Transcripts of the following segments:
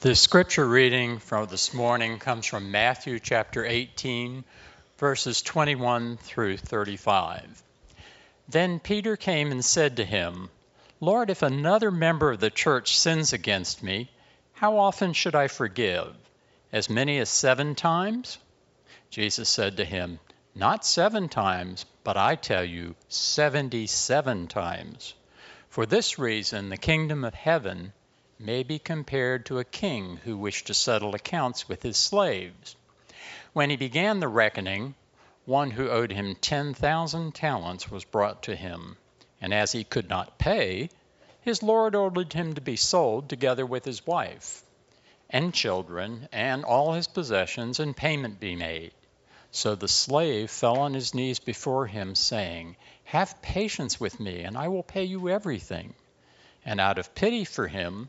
The scripture reading from this morning comes from Matthew chapter 18, verses 21 through 35. Then Peter came and said to him, Lord, if another member of the church sins against me, how often should I forgive? As many as seven times? Jesus said to him, Not seven times, but I tell you, seventy seven times. For this reason, the kingdom of heaven may be compared to a king who wished to settle accounts with his slaves. When he began the reckoning, one who owed him 10,000 talents was brought to him, and as he could not pay, his lord ordered him to be sold together with his wife and children and all his possessions, and payment be made. So the slave fell on his knees before him, saying, Have patience with me, and I will pay you everything. And out of pity for him,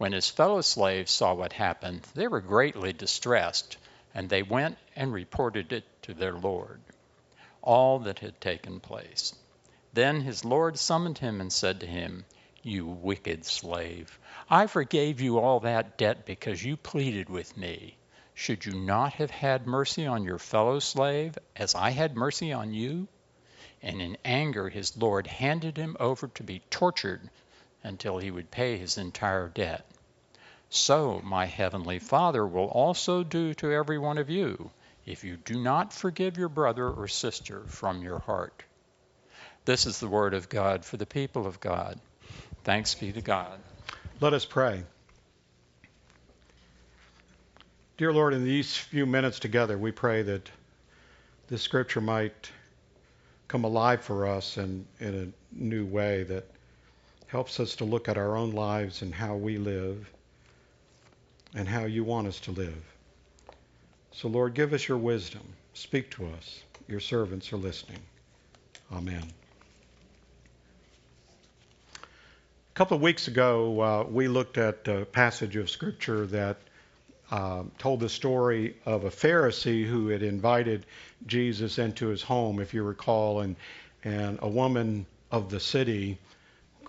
When his fellow slaves saw what happened, they were greatly distressed, and they went and reported it to their Lord, all that had taken place. Then his Lord summoned him and said to him, You wicked slave, I forgave you all that debt because you pleaded with me. Should you not have had mercy on your fellow slave as I had mercy on you? And in anger his Lord handed him over to be tortured until he would pay his entire debt. So my heavenly Father will also do to every one of you if you do not forgive your brother or sister from your heart. This is the word of God for the people of God. Thanks be to God. Let us pray. Dear Lord, in these few minutes together, we pray that this scripture might come alive for us in, in a new way that helps us to look at our own lives and how we live and how you want us to live. So, Lord, give us your wisdom. Speak to us. Your servants are listening. Amen. A couple of weeks ago, uh, we looked at a passage of Scripture that uh, told the story of a Pharisee who had invited Jesus into his home, if you recall, and, and a woman of the city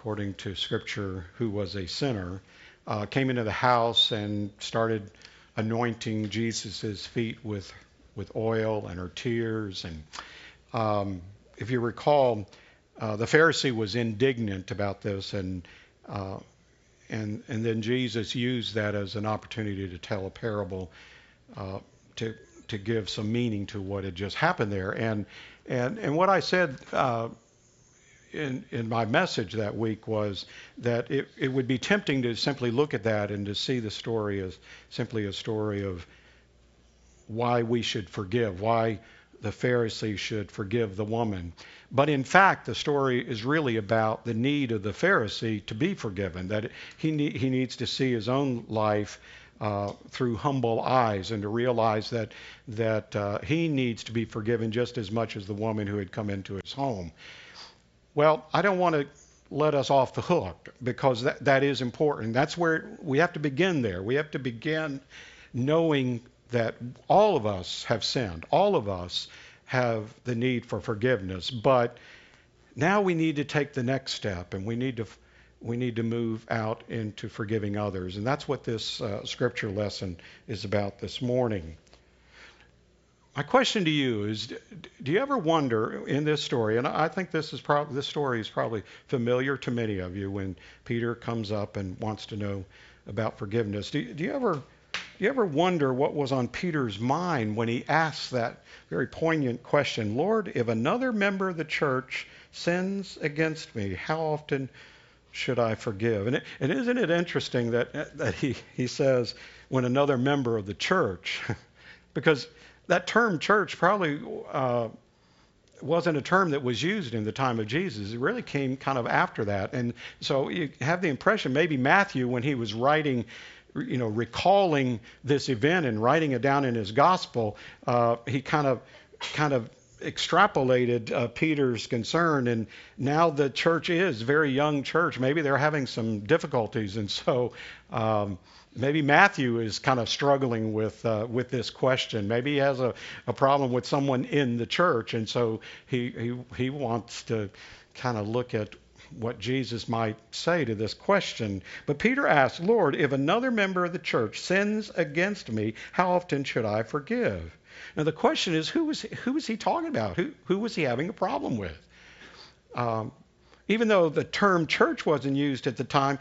according to Scripture, who was a sinner, uh, came into the house and started anointing Jesus' feet with with oil and her tears. And um, if you recall, uh, the Pharisee was indignant about this, and uh, and and then Jesus used that as an opportunity to tell a parable uh, to to give some meaning to what had just happened there. And and and what I said uh, in, in my message that week was that it, it would be tempting to simply look at that and to see the story as simply a story of why we should forgive, why the Pharisee should forgive the woman. But in fact, the story is really about the need of the Pharisee to be forgiven, that he, ne- he needs to see his own life uh, through humble eyes and to realize that, that uh, he needs to be forgiven just as much as the woman who had come into his home. Well, I don't want to let us off the hook because that, that is important. That's where we have to begin there. We have to begin knowing that all of us have sinned. All of us have the need for forgiveness. But now we need to take the next step and we need to we need to move out into forgiving others. And that's what this uh, scripture lesson is about this morning. My question to you is: Do you ever wonder in this story? And I think this is probably this story is probably familiar to many of you when Peter comes up and wants to know about forgiveness. Do, do you ever do you ever wonder what was on Peter's mind when he asked that very poignant question? Lord, if another member of the church sins against me, how often should I forgive? And, it, and isn't it interesting that that he he says when another member of the church, because that term church probably uh, wasn't a term that was used in the time of Jesus. It really came kind of after that. And so you have the impression maybe Matthew, when he was writing you know, recalling this event and writing it down in his gospel, uh, he kind of, kind of extrapolated uh, Peter's concern, and now the church is very young church. Maybe they're having some difficulties, and so um, maybe Matthew is kind of struggling with uh, with this question. Maybe he has a, a problem with someone in the church, and so he he he wants to kind of look at what Jesus might say to this question. But Peter asked, Lord, if another member of the church sins against me, how often should I forgive? Now the question is, who was who was he talking about? Who who was he having a problem with? Um, even though the term church wasn't used at the time,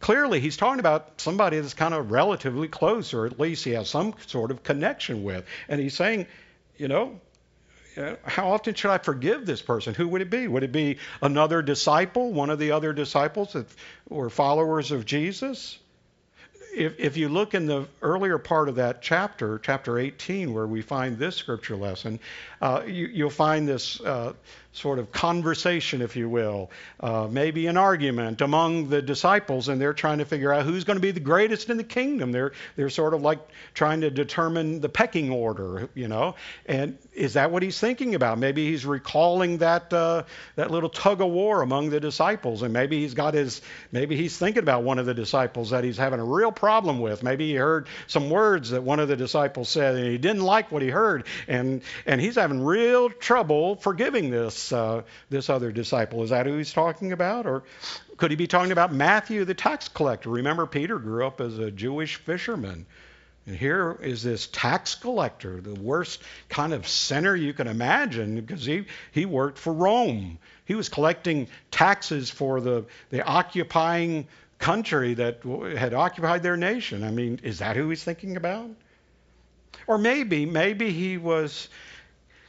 clearly he's talking about somebody that's kind of relatively close, or at least he has some sort of connection with. And he's saying, you know, how often should I forgive this person? Who would it be? Would it be another disciple, one of the other disciples that were followers of Jesus? if, if you look in the earlier part of that chapter, chapter 18, where we find this scripture lesson, uh, you, will find this uh, sort of conversation, if you will, uh, maybe an argument among the disciples, and they're trying to figure out who's going to be the greatest in the kingdom. They're they're sort of like trying to determine the pecking order, you know. And is that what he's thinking about? Maybe he's recalling that uh, that little tug of war among the disciples, and maybe he's got his maybe he's thinking about one of the disciples that he's having a real problem with. Maybe he heard some words that one of the disciples said, and he didn't like what he heard, and and he's having real trouble forgiving this uh, this other disciple. Is that who he's talking about? Or could he be talking about Matthew, the tax collector? Remember, Peter grew up as a Jewish fisherman. And here is this tax collector, the worst kind of sinner you can imagine, because he, he worked for Rome. He was collecting taxes for the, the occupying country that had occupied their nation. I mean, is that who he's thinking about? Or maybe, maybe he was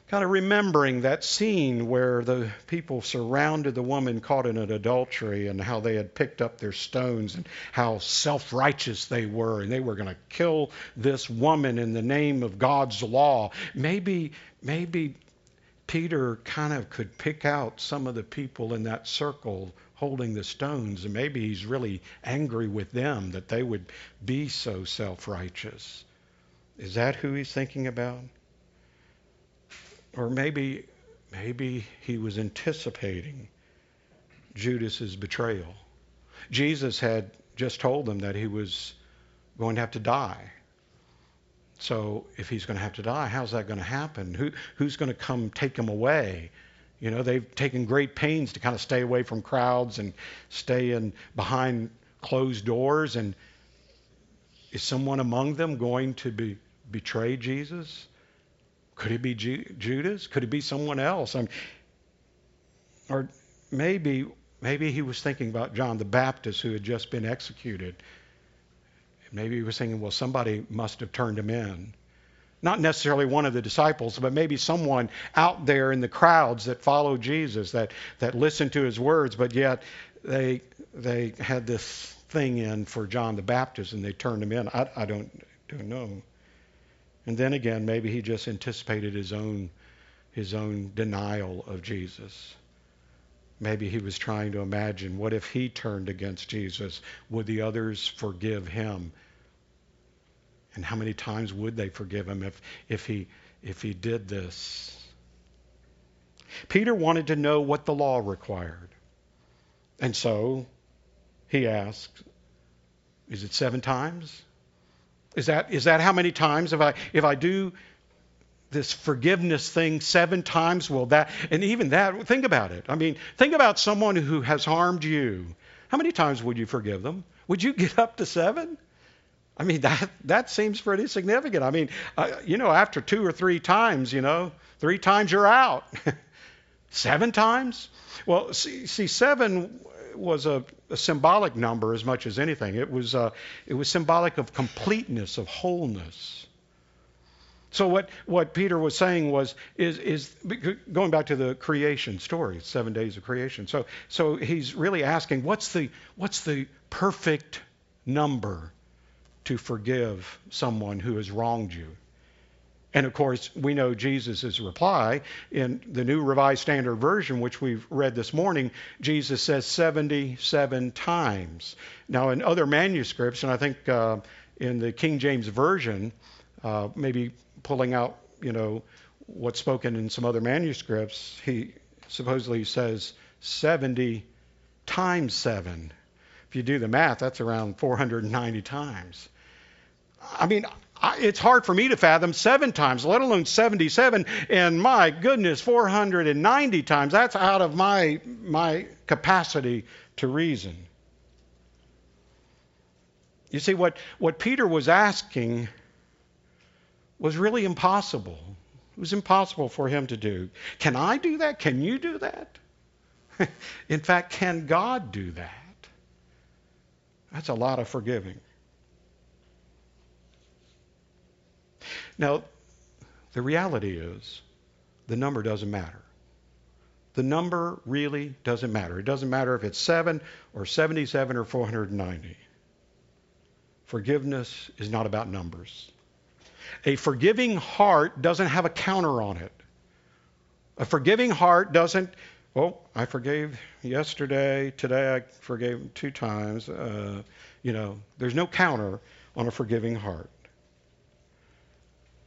kind of remembering that scene where the people surrounded the woman caught in an adultery and how they had picked up their stones and how self righteous they were and they were going to kill this woman in the name of God's law. Maybe, maybe Peter kind of could pick out some of the people in that circle holding the stones, and maybe he's really angry with them that they would be so self righteous. Is that who he's thinking about? Or maybe, maybe he was anticipating Judas's betrayal. Jesus had just told them that he was going to have to die. So if he's going to have to die, how's that going to happen? Who, who's going to come take him away? You know, they've taken great pains to kind of stay away from crowds and stay in behind closed doors. And is someone among them going to be, betray Jesus? Could it be Ju- Judas? Could it be someone else? I mean, or maybe maybe he was thinking about John the Baptist who had just been executed. Maybe he was thinking, well, somebody must have turned him in. Not necessarily one of the disciples, but maybe someone out there in the crowds that followed Jesus, that, that listened to his words, but yet they they had this thing in for John the Baptist and they turned him in. I, I don't don't know. And then again, maybe he just anticipated his own his own denial of Jesus. Maybe he was trying to imagine what if he turned against Jesus? Would the others forgive him? And how many times would they forgive him if, if, he, if he did this? Peter wanted to know what the law required. And so he asked, Is it seven times? Is that, is that how many times if I, if I do this forgiveness thing seven times, will that, and even that, think about it. I mean, think about someone who has harmed you. How many times would you forgive them? Would you get up to seven? I mean, that, that seems pretty significant. I mean, uh, you know, after two or three times, you know, three times you're out. seven times? Well, see, see seven was a, a, symbolic number as much as anything. It was, uh, it was symbolic of completeness, of wholeness. So what, what Peter was saying was is, is going back to the creation story, seven days of creation. So, so he's really asking, what's the, what's the perfect number to forgive someone who has wronged you? And of course, we know Jesus' reply in the New Revised Standard Version, which we've read this morning. Jesus says 77 times. Now, in other manuscripts, and I think uh, in the King James Version, uh, maybe pulling out, you know, what's spoken in some other manuscripts, he supposedly says 70 times 7. If you do the math, that's around 490 times. I mean, it's hard for me to fathom seven times, let alone 77. And my goodness, 490 times. That's out of my, my capacity to reason. You see, what, what Peter was asking was really impossible. It was impossible for him to do. Can I do that? Can you do that? In fact, can God do that? That's a lot of forgiving. Now, the reality is the number doesn't matter. The number really doesn't matter. It doesn't matter if it's 7 or 77 or 490. Forgiveness is not about numbers. A forgiving heart doesn't have a counter on it. A forgiving heart doesn't, well, I forgave yesterday, today I forgave two times. Uh, you know, there's no counter on a forgiving heart.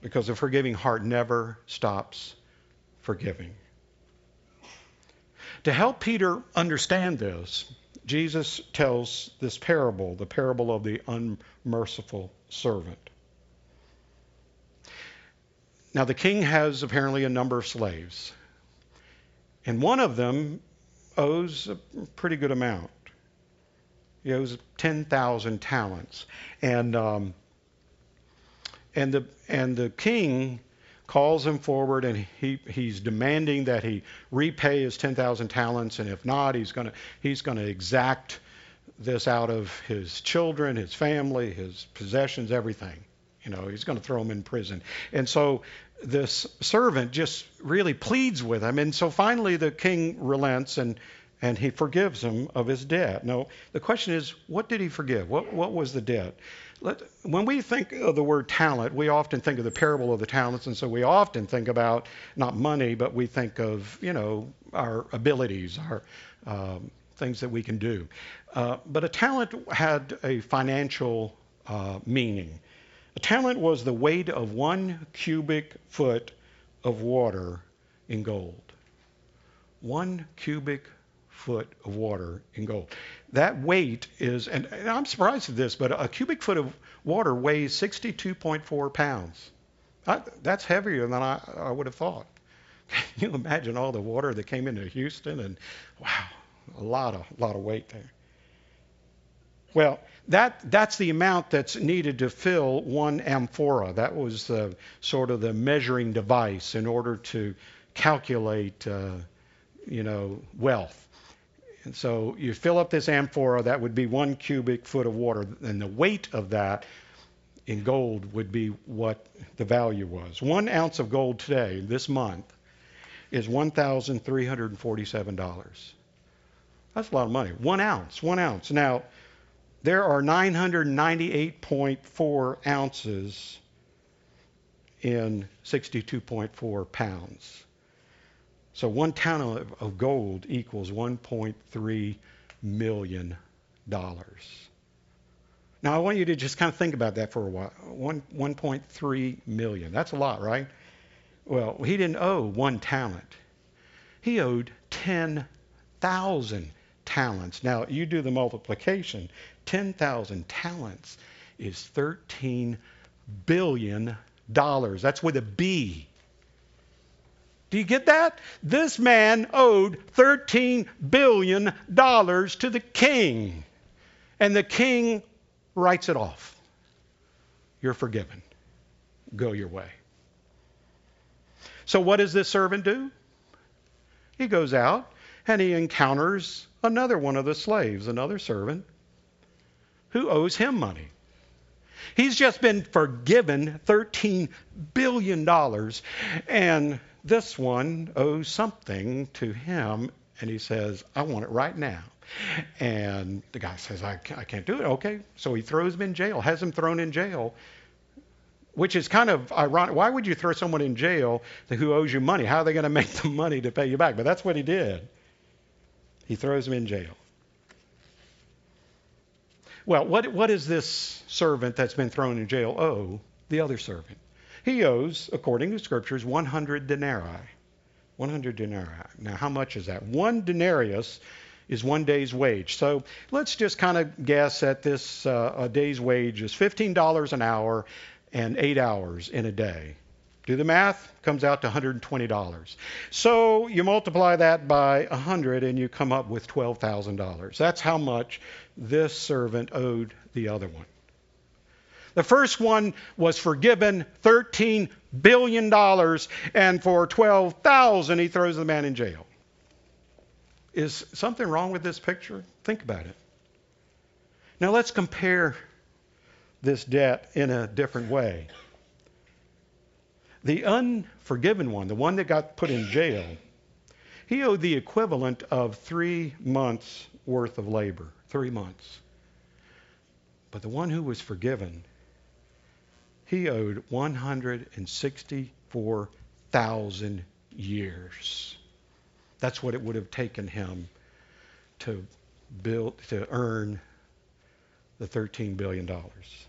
Because a forgiving heart never stops forgiving. To help Peter understand this, Jesus tells this parable, the parable of the unmerciful servant. Now, the king has apparently a number of slaves, and one of them owes a pretty good amount. He owes 10,000 talents. And, um, and, the, and the king calls him forward and he, he's demanding that he repay his 10,000 talents. And if not, he's going to he's going to exact this out of his children, his family, his possessions, everything. You know, he's going to throw him in prison. And so this servant just really pleads with him. And so finally the king relents and and he forgives him of his debt. Now, the question is, what did he forgive? What, what was the debt? Let, when we think of the word talent, we often think of the parable of the talents, and so we often think about not money, but we think of, you know, our abilities, our um, things that we can do. Uh, but a talent had a financial uh, meaning. A talent was the weight of one cubic foot of water in gold. One cubic foot of water in gold. That weight is, and, and I'm surprised at this, but a cubic foot of water weighs 62.4 pounds. I, that's heavier than I, I would have thought. Can you imagine all the water that came into Houston? And wow, a lot of, lot of weight there. Well, that, that's the amount that's needed to fill one amphora. That was the, sort of the measuring device in order to calculate, uh, you know, wealth. And so you fill up this amphora, that would be one cubic foot of water, and the weight of that in gold would be what the value was. One ounce of gold today, this month, is $1,347. That's a lot of money. One ounce, one ounce. Now, there are 998.4 ounces in 62.4 pounds. So one ton of, of gold equals 1.3 million dollars. Now I want you to just kind of think about that for a while. One 1.3 million. That's a lot, right? Well, he didn't owe one talent. He owed 10,000 talents. Now you do the multiplication. 10,000 talents is 13 billion dollars. That's with a B. Do you get that? This man owed $13 billion to the king. And the king writes it off. You're forgiven. Go your way. So, what does this servant do? He goes out and he encounters another one of the slaves, another servant, who owes him money. He's just been forgiven $13 billion. And this one owes something to him, and he says, I want it right now. And the guy says, I, I can't do it. Okay. So he throws him in jail, has him thrown in jail. which is kind of ironic. Why would you throw someone in jail who owes you money? How are they going to make the money to pay you back? But that's what he did. He throws him in jail. Well, what, what is this servant that's been thrown in jail owe the other servant? He owes, according to scriptures, 100 denarii. 100 denarii. Now, how much is that? One denarius is one day's wage. So let's just kind of guess that this uh, a day's wage is $15 an hour and eight hours in a day. Do the math, comes out to $120. So you multiply that by 100 and you come up with $12,000. That's how much this servant owed the other one. The first one was forgiven $13 billion, and for 12,000 he throws the man in jail. Is something wrong with this picture? Think about it. Now let's compare this debt in a different way. The unforgiven one, the one that got put in jail, he owed the equivalent of three months' worth of labor. Three months. But the one who was forgiven, he owed 164,000 years. That's what it would have taken him to build to earn the 13 billion dollars.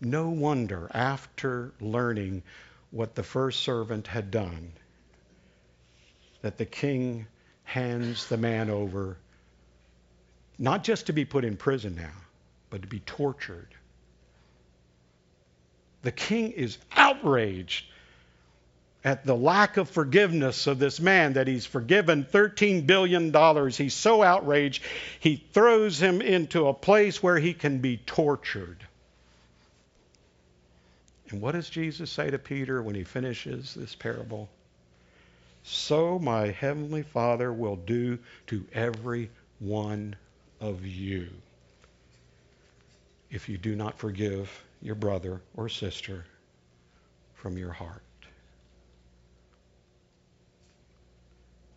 No wonder after learning what the first servant had done that the king hands the man over not just to be put in prison now, but to be tortured. The king is outraged at the lack of forgiveness of this man that he's forgiven $13 billion. He's so outraged, he throws him into a place where he can be tortured. And what does Jesus say to Peter when he finishes this parable? So my heavenly Father will do to every one of you if you do not forgive your brother or sister from your heart.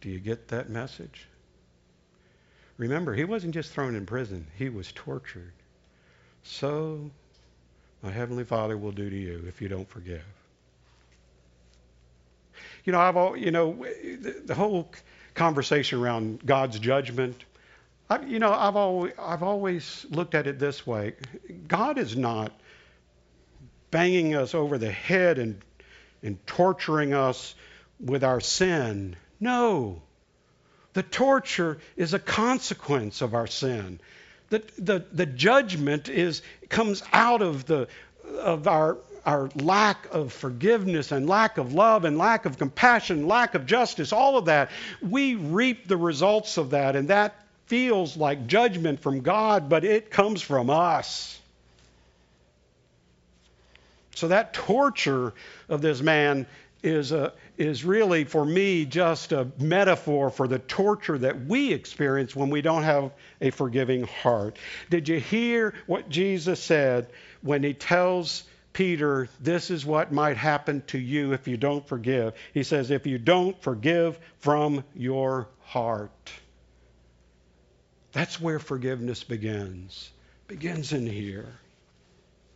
Do you get that message? Remember, he wasn't just thrown in prison, he was tortured. So my Heavenly Father will do to you if you don't forgive. You know, I've all, you know, the, the whole conversation around God's judgment. I, you know, I've always, I've always looked at it this way: God is not banging us over the head and and torturing us with our sin. No. The torture is a consequence of our sin. The, the, the judgment is, comes out of, the, of our, our lack of forgiveness and lack of love and lack of compassion, lack of justice, all of that. We reap the results of that, and that feels like judgment from God, but it comes from us. So that torture of this man is, a, is really, for me, just a metaphor for the torture that we experience when we don't have a forgiving heart. Did you hear what Jesus said when he tells Peter, This is what might happen to you if you don't forgive? He says, If you don't forgive from your heart. That's where forgiveness begins. Begins in here.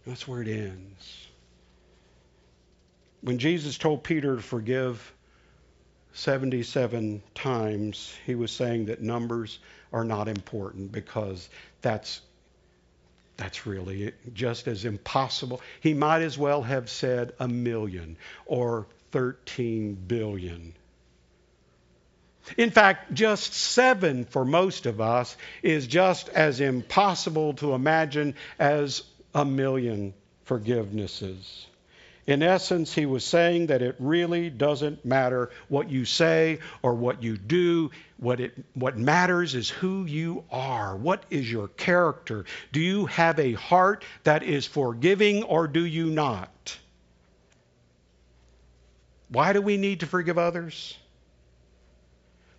That's where it ends. When Jesus told Peter to forgive 77 times, he was saying that numbers are not important because that's that's really just as impossible. He might as well have said a million or 13 billion. In fact, just seven for most of us is just as impossible to imagine as a million forgivenesses. In essence, he was saying that it really doesn't matter what you say or what you do. What, it, what matters is who you are. What is your character? Do you have a heart that is forgiving or do you not? Why do we need to forgive others?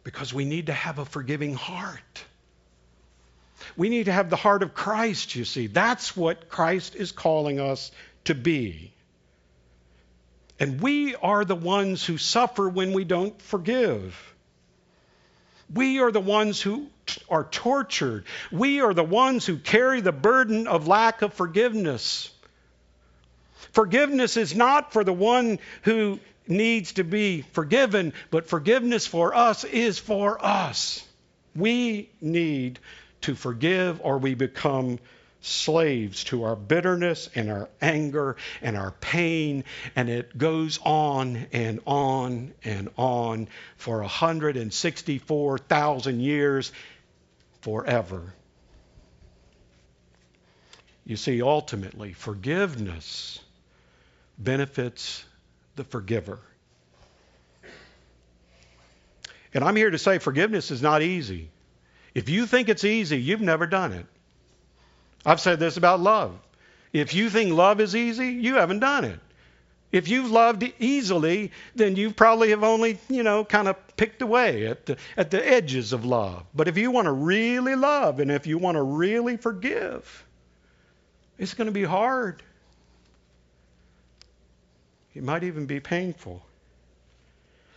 Because we need to have a forgiving heart. We need to have the heart of Christ, you see. That's what Christ is calling us to be. And we are the ones who suffer when we don't forgive. We are the ones who are tortured. We are the ones who carry the burden of lack of forgiveness. Forgiveness is not for the one who needs to be forgiven, but forgiveness for us is for us. We need to forgive or we become slaves to our bitterness and our anger and our pain, and it goes on and on and on for 164,000 years forever. You see, ultimately, forgiveness benefits the forgiver. And I'm here to say forgiveness is not easy. If you think it's easy, you've never done it. I've said this about love. If you think love is easy, you haven't done it. If you've loved easily, then you probably have only, you know, kind of picked away at the, at the edges of love. But if you want to really love and if you want to really forgive, it's going to be hard. It might even be painful.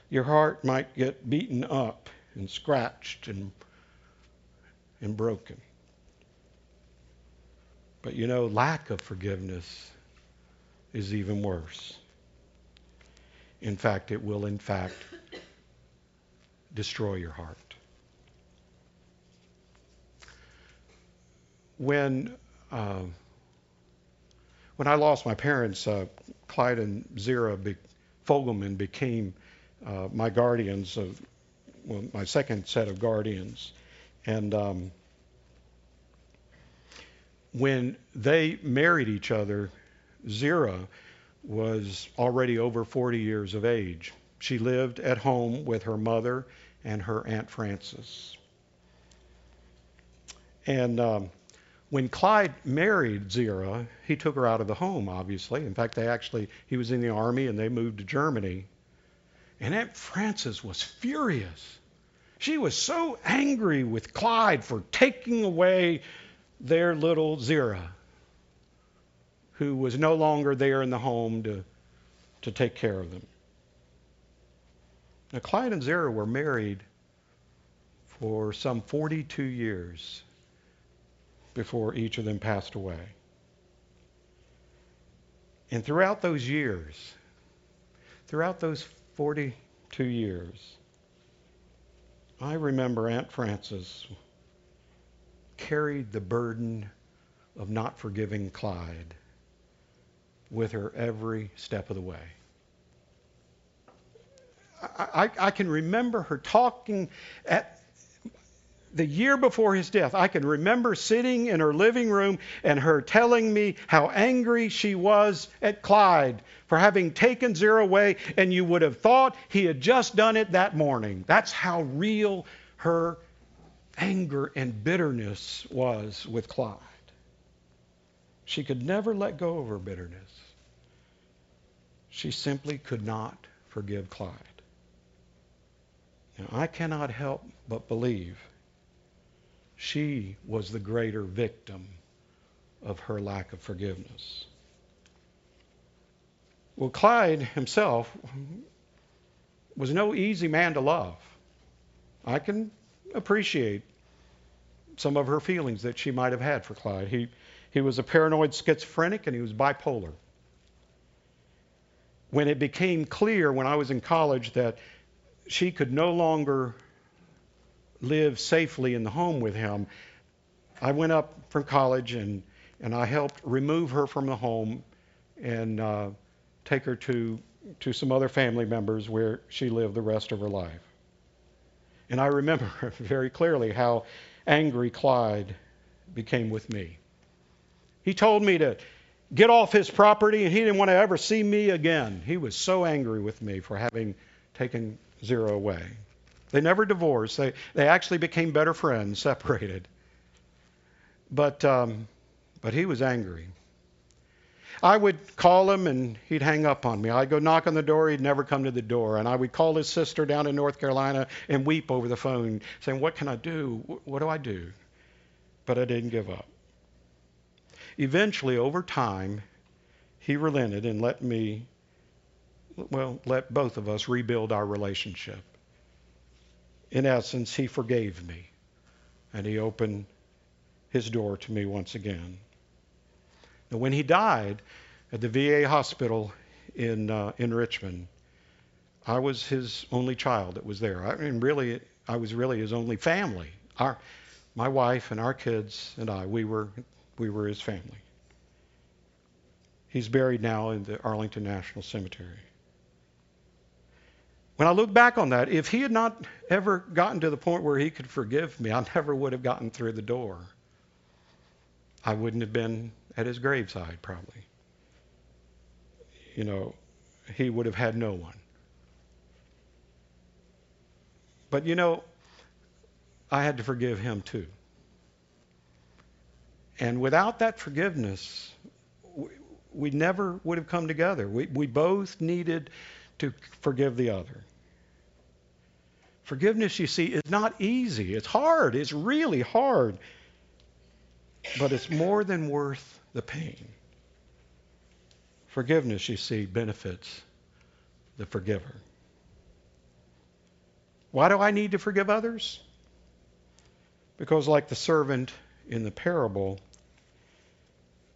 Your heart might get beaten up and scratched and, and broken. But you know, lack of forgiveness is even worse. In fact, it will, in fact, destroy your heart. When uh, when I lost my parents, uh, Clyde and Zira be- Fogelman became uh, my guardians of well, my second set of guardians, and um, when they married each other, Zira was already over 40 years of age. She lived at home with her mother and her Aunt Frances. And um, when Clyde married Zira, he took her out of the home, obviously. In fact, they actually, he was in the army and they moved to Germany. And Aunt Frances was furious. She was so angry with Clyde for taking away their little Zira, who was no longer there in the home to, to take care of them. Now, Clyde and Zira were married for some 42 years before each of them passed away. And throughout those years, throughout those 42 years, I remember Aunt Frances carried the burden of not forgiving Clyde with her every step of the way. I, I, I, can remember her talking at the year before his death. I can remember sitting in her living room and her telling me how angry she was at Clyde for having taken Zira away, and you would have thought he had just done it that morning. That's how real her anger and bitterness was with Clyde. She could never let go of her bitterness. She simply could not forgive Clyde. Now, I cannot help but believe she was the greater victim of her lack of forgiveness. Well, Clyde himself was no easy man to love. I can appreciate some of her feelings that she might have had for Clyde. He, he was a paranoid schizophrenic and he was bipolar. When it became clear when I was in college that she could no longer live safely in the home with him, I went up from college and, and I helped remove her from the home and uh, take her to, to some other family members where she lived the rest of her life. And I remember very clearly how angry Clyde became with me. He told me to get off his property and he didn't want to ever see me again. He was so angry with me for having taken Zira away. They never divorced. They, they actually became better friends, separated. But, um, but he was angry. I would call him and he'd hang up on me. I'd go knock on the door, he'd never come to the door. And I would call his sister down in North Carolina and weep over the phone, saying, What can I do? What do I do? But I didn't give up. Eventually, over time, he relented and let me, well, let both of us rebuild our relationship. In essence, he forgave me and he opened his door to me once again. Now, when he died, at the VA hospital in uh, in Richmond. I was his only child that was there. I mean, really, I was really his only family. Our, my wife and our kids and I, we were we were his family. He's buried now in the Arlington National Cemetery. When I look back on that, if he had not ever gotten to the point where he could forgive me, I never would have gotten through the door. I wouldn't have been at his graveside, probably. You know, he would have had no one. But you know, I had to forgive him too. And without that forgiveness, we, we never would have come together. We, we both needed to forgive the other. Forgiveness, you see, is not easy. It's hard. It's really hard. But it's more than worth the pain. Forgiveness, you see, benefits the forgiver. Why do I need to forgive others? Because, like the servant in the parable,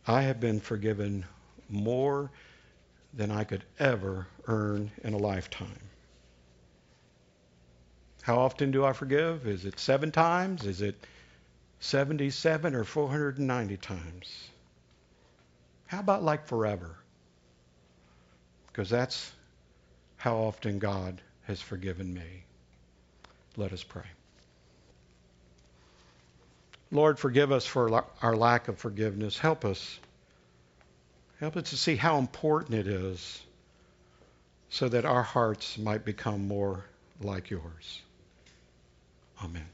I have been forgiven more than I could ever earn in a lifetime. How often do I forgive? Is it seven times? Is it 77 or 490 times? How about like forever? Because that's how often God has forgiven me. Let us pray. Lord, forgive us for our lack of forgiveness. Help us. Help us to see how important it is so that our hearts might become more like yours. Amen.